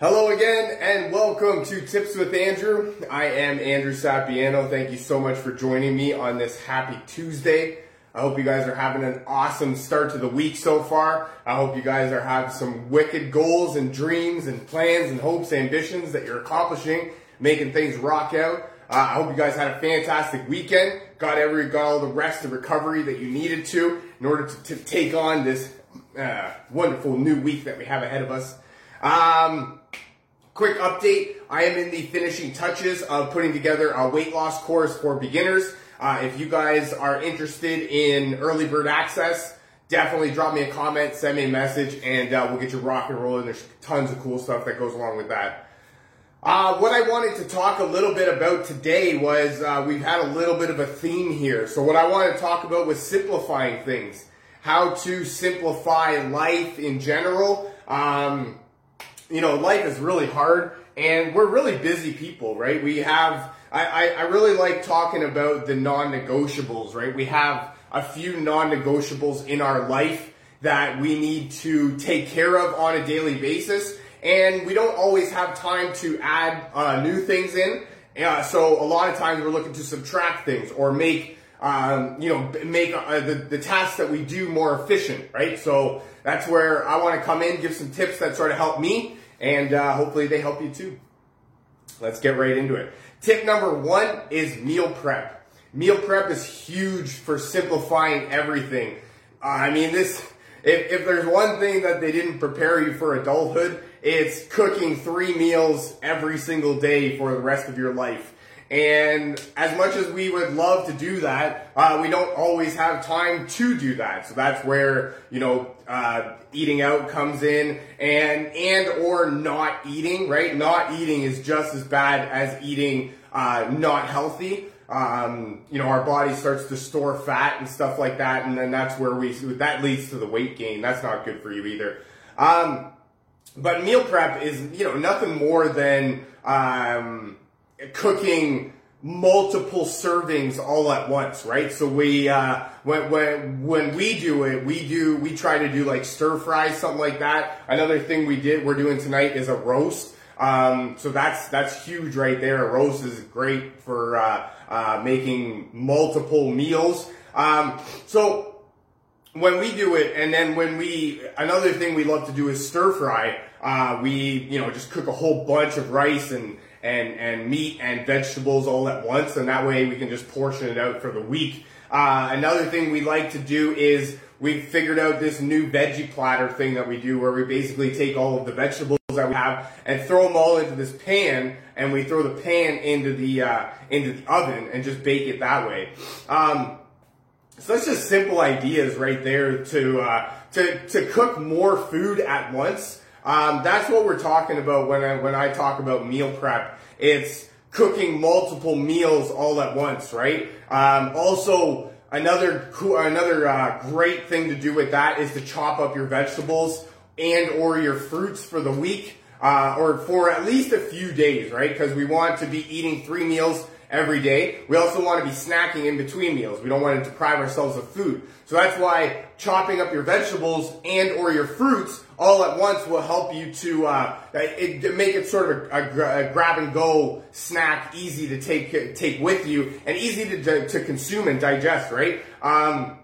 Hello again and welcome to Tips with Andrew. I am Andrew Sapiano. Thank you so much for joining me on this happy Tuesday. I hope you guys are having an awesome start to the week so far. I hope you guys are having some wicked goals and dreams and plans and hopes, ambitions that you're accomplishing, making things rock out. Uh, I hope you guys had a fantastic weekend. Got every, got all the rest and recovery that you needed to in order to, to take on this uh, wonderful new week that we have ahead of us. Um, quick update. I am in the finishing touches of putting together a weight loss course for beginners. Uh, if you guys are interested in early bird access, definitely drop me a comment, send me a message, and uh, we'll get you rock and rolling. There's tons of cool stuff that goes along with that. Uh, what I wanted to talk a little bit about today was uh, we've had a little bit of a theme here. So what I want to talk about was simplifying things, how to simplify life in general. Um, you know, life is really hard and we're really busy people, right? We have, I, I, I really like talking about the non-negotiables, right? We have a few non-negotiables in our life that we need to take care of on a daily basis. And we don't always have time to add uh, new things in. Uh, so a lot of times we're looking to subtract things or make, um, you know, make uh, the, the tasks that we do more efficient, right? So that's where I want to come in, give some tips that sort of help me and uh, hopefully they help you too. Let's get right into it. Tip number one is meal prep. Meal prep is huge for simplifying everything. Uh, I mean, this, if, if there's one thing that they didn't prepare you for adulthood, it's cooking three meals every single day for the rest of your life. And as much as we would love to do that, uh, we don't always have time to do that. So that's where, you know, uh, eating out comes in and, and or not eating, right? Not eating is just as bad as eating, uh, not healthy. Um, you know, our body starts to store fat and stuff like that. And then that's where we, that leads to the weight gain. That's not good for you either. Um, but meal prep is, you know, nothing more than, um, cooking multiple servings all at once, right? So we uh, when when when we do it, we do we try to do like stir fry something like that. Another thing we did we're doing tonight is a roast. Um, so that's that's huge right there. A roast is great for uh, uh, making multiple meals. Um, so when we do it, and then when we another thing we love to do is stir fry. Uh, we you know just cook a whole bunch of rice and and, and meat and vegetables all at once, and that way we can just portion it out for the week. Uh, another thing we like to do is we've figured out this new veggie platter thing that we do where we basically take all of the vegetables that we have and throw them all into this pan and we throw the pan into the uh, into the oven and just bake it that way. Um, so that's just simple ideas right there to uh, to to cook more food at once. Um, that's what we're talking about when I when I talk about meal prep. It's cooking multiple meals all at once, right? Um, also, another another uh, great thing to do with that is to chop up your vegetables and or your fruits for the week uh, or for at least a few days, right? Because we want to be eating three meals every day. We also want to be snacking in between meals. We don't want to deprive ourselves of food. So that's why chopping up your vegetables and or your fruits all at once will help you to uh, it, make it sort of a, a, grab and go snack, easy to take take with you and easy to, to consume and digest. Right. Um,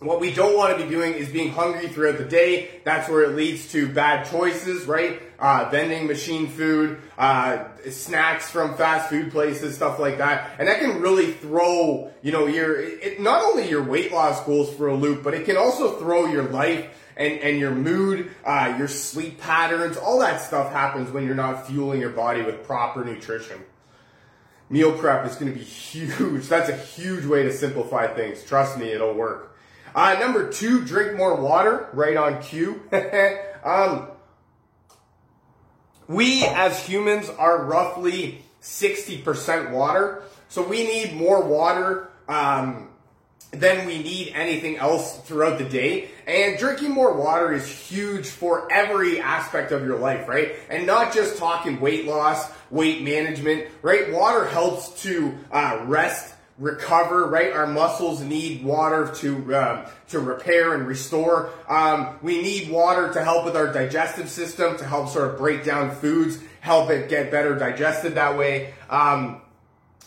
what we don't want to be doing is being hungry throughout the day. That's where it leads to bad choices, right? Uh, vending machine food, uh, snacks from fast food places, stuff like that. And that can really throw, you know, your, it, not only your weight loss goals for a loop, but it can also throw your life and, and your mood, uh, your sleep patterns, all that stuff happens when you're not fueling your body with proper nutrition. Meal prep is going to be huge. That's a huge way to simplify things. Trust me, it'll work. Uh, number two, drink more water, right on cue. um, we as humans are roughly 60% water, so we need more water um, than we need anything else throughout the day. And drinking more water is huge for every aspect of your life, right? And not just talking weight loss, weight management, right? Water helps to uh, rest recover, right? Our muscles need water to um, to repair and restore. Um, we need water to help with our digestive system, to help sort of break down foods, help it get better digested that way. Um,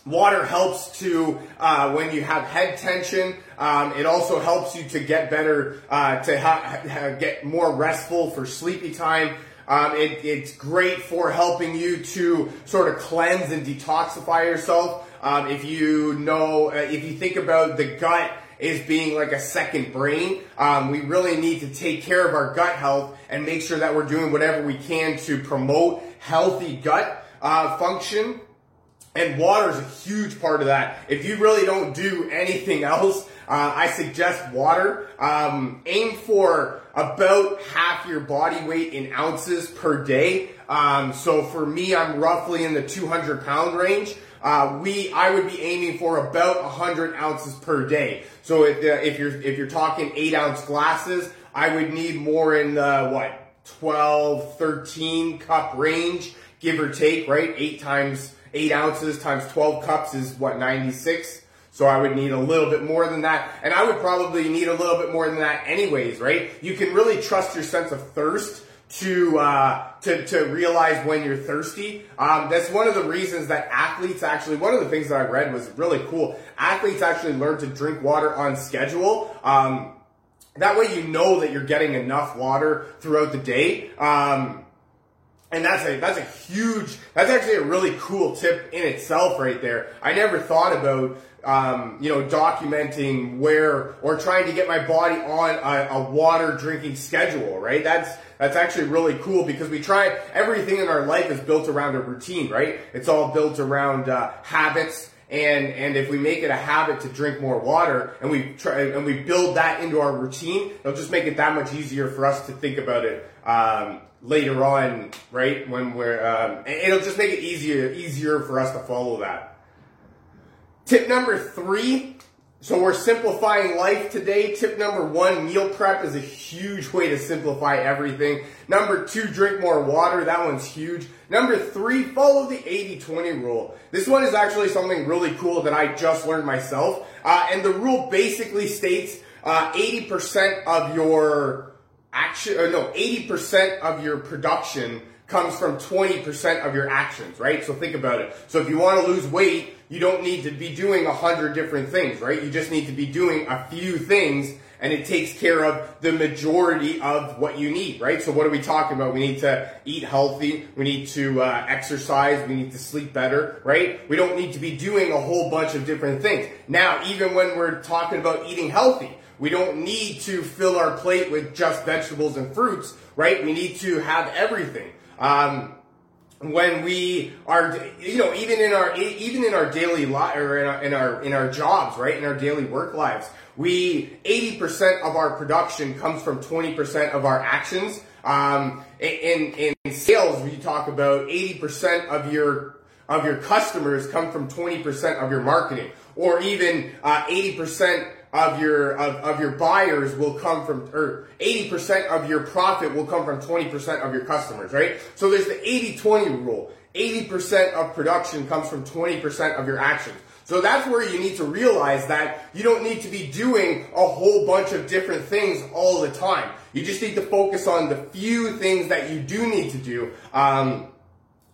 Water helps to uh, when you have head tension. Um, it also helps you to get better, uh, to ha- ha- get more restful for sleepy time. Um, it, it's great for helping you to sort of cleanse and detoxify yourself. Um, if you know, uh, if you think about the gut as being like a second brain, um, we really need to take care of our gut health and make sure that we're doing whatever we can to promote healthy gut uh, function. And water is a huge part of that. If you really don't do anything else, uh, I suggest water. Um, aim for about half your body weight in ounces per day. Um, so for me, I'm roughly in the 200 pound range. Uh, we, I would be aiming for about 100 ounces per day. So if, uh, if you're if you're talking eight ounce glasses, I would need more in the what 12, 13 cup range, give or take, right? Eight times eight ounces times 12 cups is what 96. So I would need a little bit more than that. And I would probably need a little bit more than that anyways, right? You can really trust your sense of thirst to uh, to to realize when you're thirsty. Um, that's one of the reasons that athletes actually. One of the things that I read was really cool. Athletes actually learn to drink water on schedule. Um, that way, you know that you're getting enough water throughout the day. Um, and that's a that's a huge that's actually a really cool tip in itself right there. I never thought about um, you know documenting where or trying to get my body on a, a, water drinking schedule. Right? That's that's actually really cool because we try everything in our life is built around a routine. Right? It's all built around uh, habits. And, and if we make it a habit to drink more water and we try and we build that into our routine, it'll just make it that much easier for us to think about it um, later on, right? When we're, um, it'll just make it easier, easier for us to follow that. Tip number three. So we're simplifying life today. Tip number one, meal prep is a huge way to simplify everything. Number two, drink more water. That one's huge. Number three, follow the 80-20 rule. This one is actually something really cool that I just learned myself. Uh, and the rule basically states uh, 80% of your action, no, 80% of your production comes from 20% of your actions, right? So think about it. So if you want to lose weight, you don't need to be doing a hundred different things, right? You just need to be doing a few things and it takes care of the majority of what you need, right? So what are we talking about? We need to eat healthy. We need to uh, exercise. We need to sleep better, right? We don't need to be doing a whole bunch of different things. Now, even when we're talking about eating healthy, we don't need to fill our plate with just vegetables and fruits, right? We need to have everything. Um, when we are, you know, even in our even in our daily life or in our, in our in our jobs, right, in our daily work lives, we eighty percent of our production comes from twenty percent of our actions. Um, in in sales, we talk about eighty percent of your of your customers come from twenty percent of your marketing, or even uh, eighty percent of your of, of your buyers will come from or 80% of your profit will come from 20% of your customers, right? So there's the 80-20 rule. 80% of production comes from 20% of your actions. So that's where you need to realize that you don't need to be doing a whole bunch of different things all the time. You just need to focus on the few things that you do need to do. Um,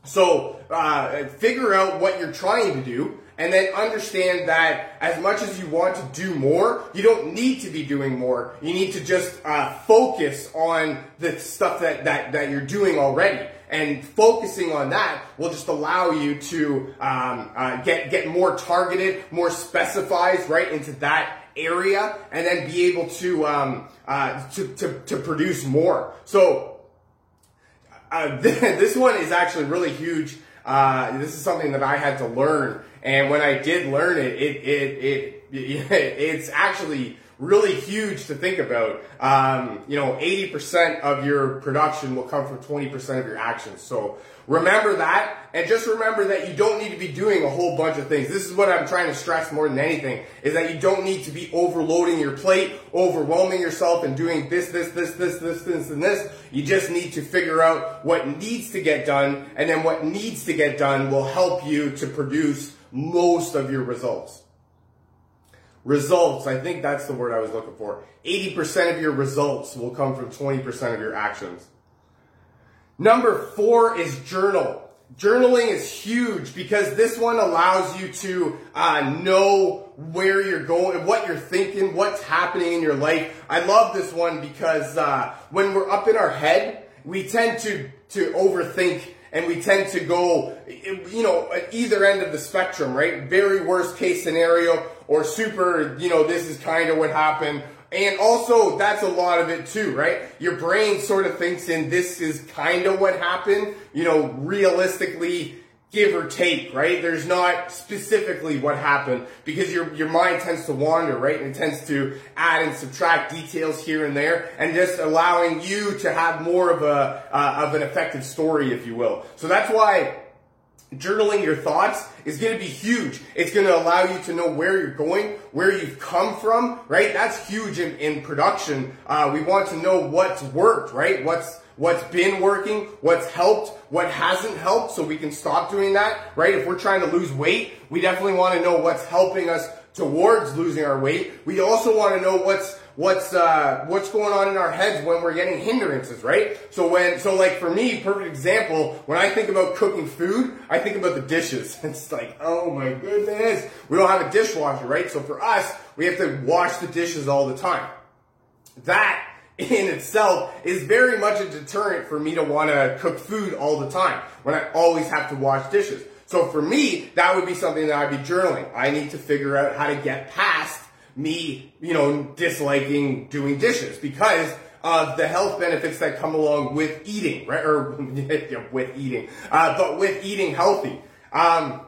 so uh, figure out what you're trying to do and then understand that as much as you want to do more, you don't need to be doing more. You need to just uh, focus on the stuff that, that, that you're doing already. And focusing on that will just allow you to um, uh, get get more targeted, more specified right into that area, and then be able to um, uh, to, to, to produce more. So uh, this one is actually really huge. Uh, this is something that I had to learn and when I did learn it, it, it, it, it's actually really huge to think about. Um, you know, 80% of your production will come from 20% of your actions. So remember that and just remember that you don't need to be doing a whole bunch of things. This is what I'm trying to stress more than anything is that you don't need to be overloading your plate, overwhelming yourself and doing this, this, this, this, this, this, and this. You just need to figure out what needs to get done and then what needs to get done will help you to produce most of your results. results, I think that's the word I was looking for. 80% of your results will come from 20% of your actions. Number four is journal. Journaling is huge because this one allows you to uh, know where you're going, what you're thinking, what's happening in your life. I love this one because uh, when we're up in our head, we tend to to overthink and we tend to go, you know, at either end of the spectrum, right? Very worst case scenario or super, you know, this is kind of what happened. And also, that's a lot of it too, right? Your brain sort of thinks in this is kind of what happened, you know, realistically, give or take, right? There's not specifically what happened because your, your mind tends to wander, right? And it tends to add and subtract details here and there and just allowing you to have more of a, uh, of an effective story, if you will. So that's why journaling your thoughts is going to be huge. It's going to allow you to know where you're going, where you've come from, right? That's huge in, in production. Uh, we want to know what's worked, right? What's what's been working, what's helped, what hasn't helped, so we can stop doing that, right? If we're trying to lose weight, we definitely want to know what's helping us towards losing our weight. We also want to know what's what's uh, what's going on in our heads when we're getting hindrances, right? So when so like for me, perfect example, when I think about cooking food, I think about the dishes. It's like, oh my goodness, we don't have a dishwasher, right? So for us, we have to wash the dishes all the time. That in itself is very much a deterrent for me to want to cook food all the time when I always have to wash dishes. So for me, that would be something that I'd be journaling. I need to figure out how to get past me, you know, disliking doing dishes because of the health benefits that come along with eating, right? Or with eating, uh, but with eating healthy. Um,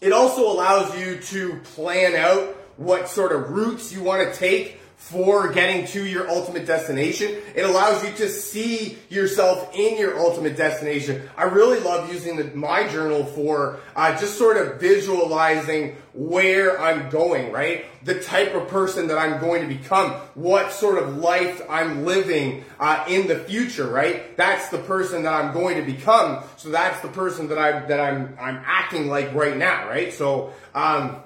it also allows you to plan out what sort of routes you want to take for getting to your ultimate destination. It allows you to see yourself in your ultimate destination. I really love using the, my journal for uh, just sort of visualizing where I'm going, right? The type of person that I'm going to become, what sort of life I'm living uh, in the future, right? That's the person that I'm going to become. So that's the person that I that I'm I'm acting like right now, right? So. Um,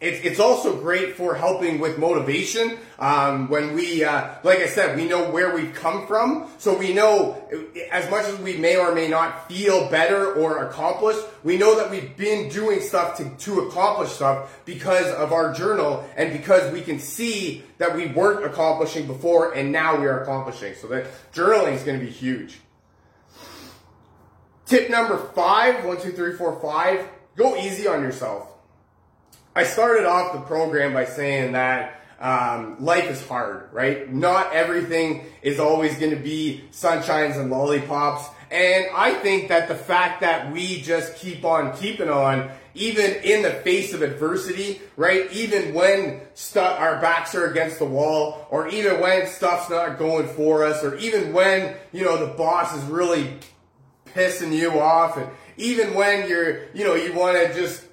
it's, it's also great for helping with motivation. Um, when we, uh, like I said, we know where we've come from. So we know as much as we may or may not feel better or accomplished, we know that we've been doing stuff to, to accomplish stuff because of our journal and because we can see that we weren't accomplishing before and now we are accomplishing. So that journaling is going to be huge. Tip number five, one, two, three, four, five, go easy on yourself. I started off the program by saying that um, life is hard, right? Not everything is always going to be sunshines and lollipops. And I think that the fact that we just keep on keeping on, even in the face of adversity, right? Even when stuff, our backs are against the wall, or even when stuff's not going for us, or even when, you know, the boss is really pissing you off, and even when you're, you know, you want to just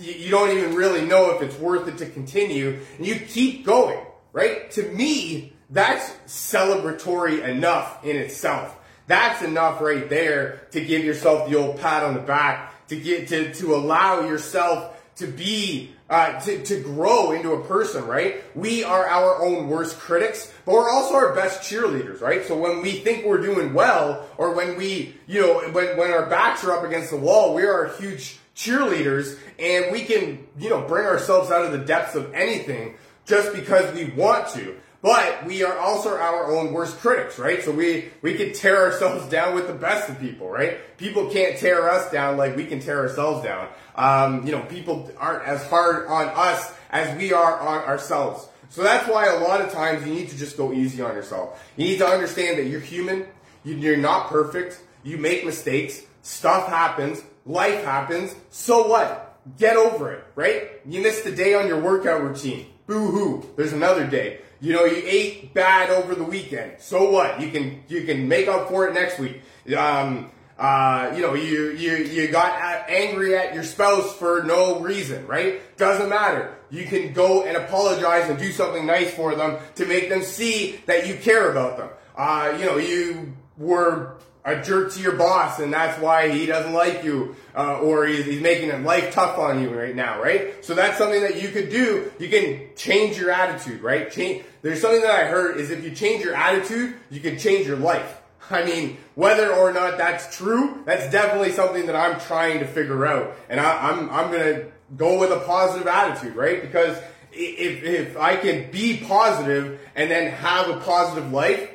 you don't even really know if it's worth it to continue, and you keep going, right? To me, that's celebratory enough in itself. That's enough right there to give yourself the old pat on the back, to get to, to allow yourself to be uh, to, to grow into a person, right? We are our own worst critics, but we're also our best cheerleaders, right? So when we think we're doing well, or when we, you know, when, when our backs are up against the wall, we are a huge cheerleaders and we can, you know, bring ourselves out of the depths of anything just because we want to. But we are also our own worst critics, right? So we, we can tear ourselves down with the best of people, right? People can't tear us down like we can tear ourselves down. Um, you know, people aren't as hard on us as we are on ourselves. So that's why a lot of times you need to just go easy on yourself. You need to understand that you're human. You're not perfect. You make mistakes. Stuff happens. Life happens. So what? Get over it, right? You missed a day on your workout routine. Boo hoo. There's another day. You know, you ate bad over the weekend. So what? You can, you can make up for it next week. Um, uh, you know, you, you, you got angry at your spouse for no reason, right? Doesn't matter. You can go and apologize and do something nice for them to make them see that you care about them. Uh, you know, you were a jerk to your boss and that's why he doesn't like you uh, or he's, he's making life tough on you right now right? So that's something that you could do. You can change your attitude right? Change there's something that i heard is if you change your attitude you can change your life. I mean whether or not that's true that's definitely something that i'm trying to figure out. And I, i'm i'm gonna go with a positive attitude right? Because if, if i can be positive and then have a positive life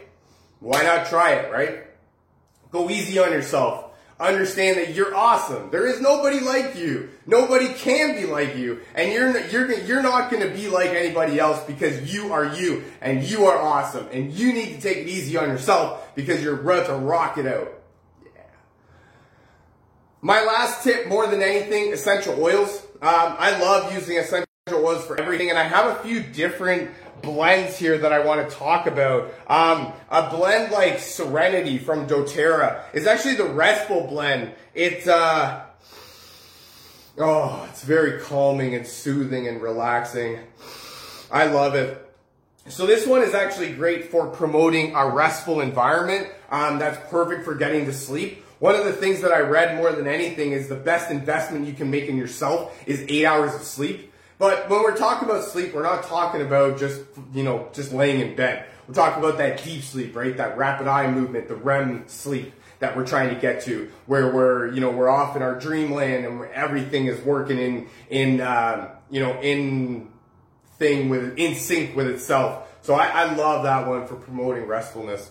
why not try it right Go easy on yourself. Understand that you're awesome. There is nobody like you. Nobody can be like you. And you're, you're, you're not going to be like anybody else because you are you and you are awesome. And you need to take it easy on yourself because you're about to rock it out. Yeah. My last tip, more than anything, essential oils. Um, I love using essential oils for everything and I have a few different blends here that I want to talk about. Um, a blend like Serenity from doTERRA is actually the restful blend. It's, uh, oh, it's very calming and soothing and relaxing. I love it. So this one is actually great for promoting a restful environment. Um, that's perfect for getting to sleep. One of the things that I read more than anything is the best investment you can make in yourself is eight hours of sleep. But when we're talking about sleep, we're not talking about just, you know, just laying in bed. We're talking about that deep sleep, right? That rapid eye movement, the REM sleep that we're trying to get to, where we're, you know, we're off in our dreamland and everything is working in, in, um, you know, in thing with, in sync with itself. So I, I love that one for promoting restfulness.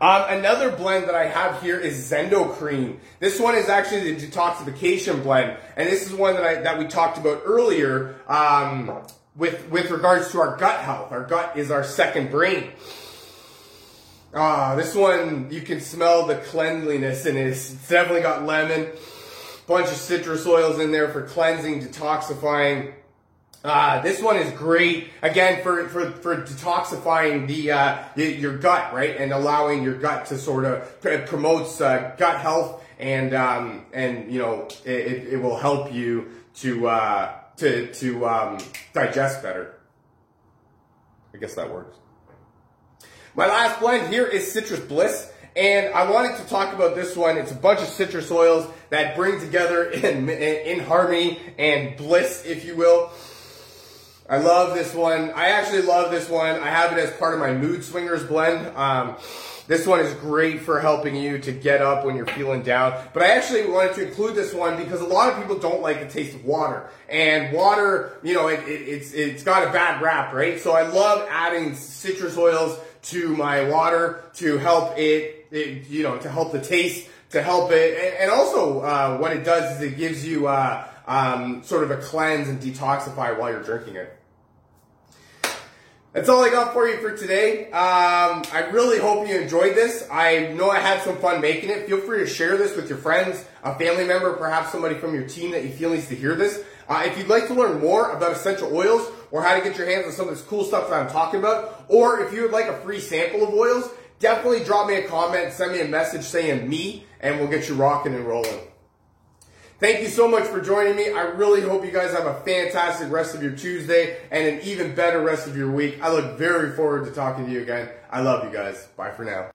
Um, another blend that I have here is Zendocrine. This one is actually the detoxification blend, and this is one that I that we talked about earlier um, with with regards to our gut health. Our gut is our second brain. Ah, this one you can smell the cleanliness in it. It's definitely got lemon, bunch of citrus oils in there for cleansing, detoxifying. Uh, this one is great again for for, for detoxifying the uh, your gut, right, and allowing your gut to sort of it promotes uh, gut health and um, and you know it, it will help you to uh, to to um, digest better. I guess that works. My last blend here is Citrus Bliss. And I wanted to talk about this one. It's a bunch of citrus oils that bring together in, in, in harmony and bliss, if you will. I love this one. I actually love this one. I have it as part of my Mood Swingers blend. Um, this one is great for helping you to get up when you're feeling down. But I actually wanted to include this one because a lot of people don't like the taste of water. And water, you know, it, it, it's, it's got a bad rap, right? So I love adding citrus oils to my water to help it, it you know, to help the taste, to help it. And, also, uh, what it does is it gives you, uh, um, sort of a cleanse and detoxify while you're drinking it. That's all I got for you for today. Um, I really hope you enjoyed this. I know I had some fun making it. Feel free to share this with your friends, a family member, perhaps somebody from your team that you feel needs to hear this. Uh, if you'd like to learn more about essential oils or how to get your hands on some of this cool stuff that I'm talking about, or if you would like a free sample of oils, definitely drop me a comment, send me a message saying me, and we'll get you rocking and rolling. Thank you so much for joining me. I really hope you guys have a fantastic rest of your Tuesday and an even better rest of your week. I look very forward to talking to you again. I love you guys. Bye for now.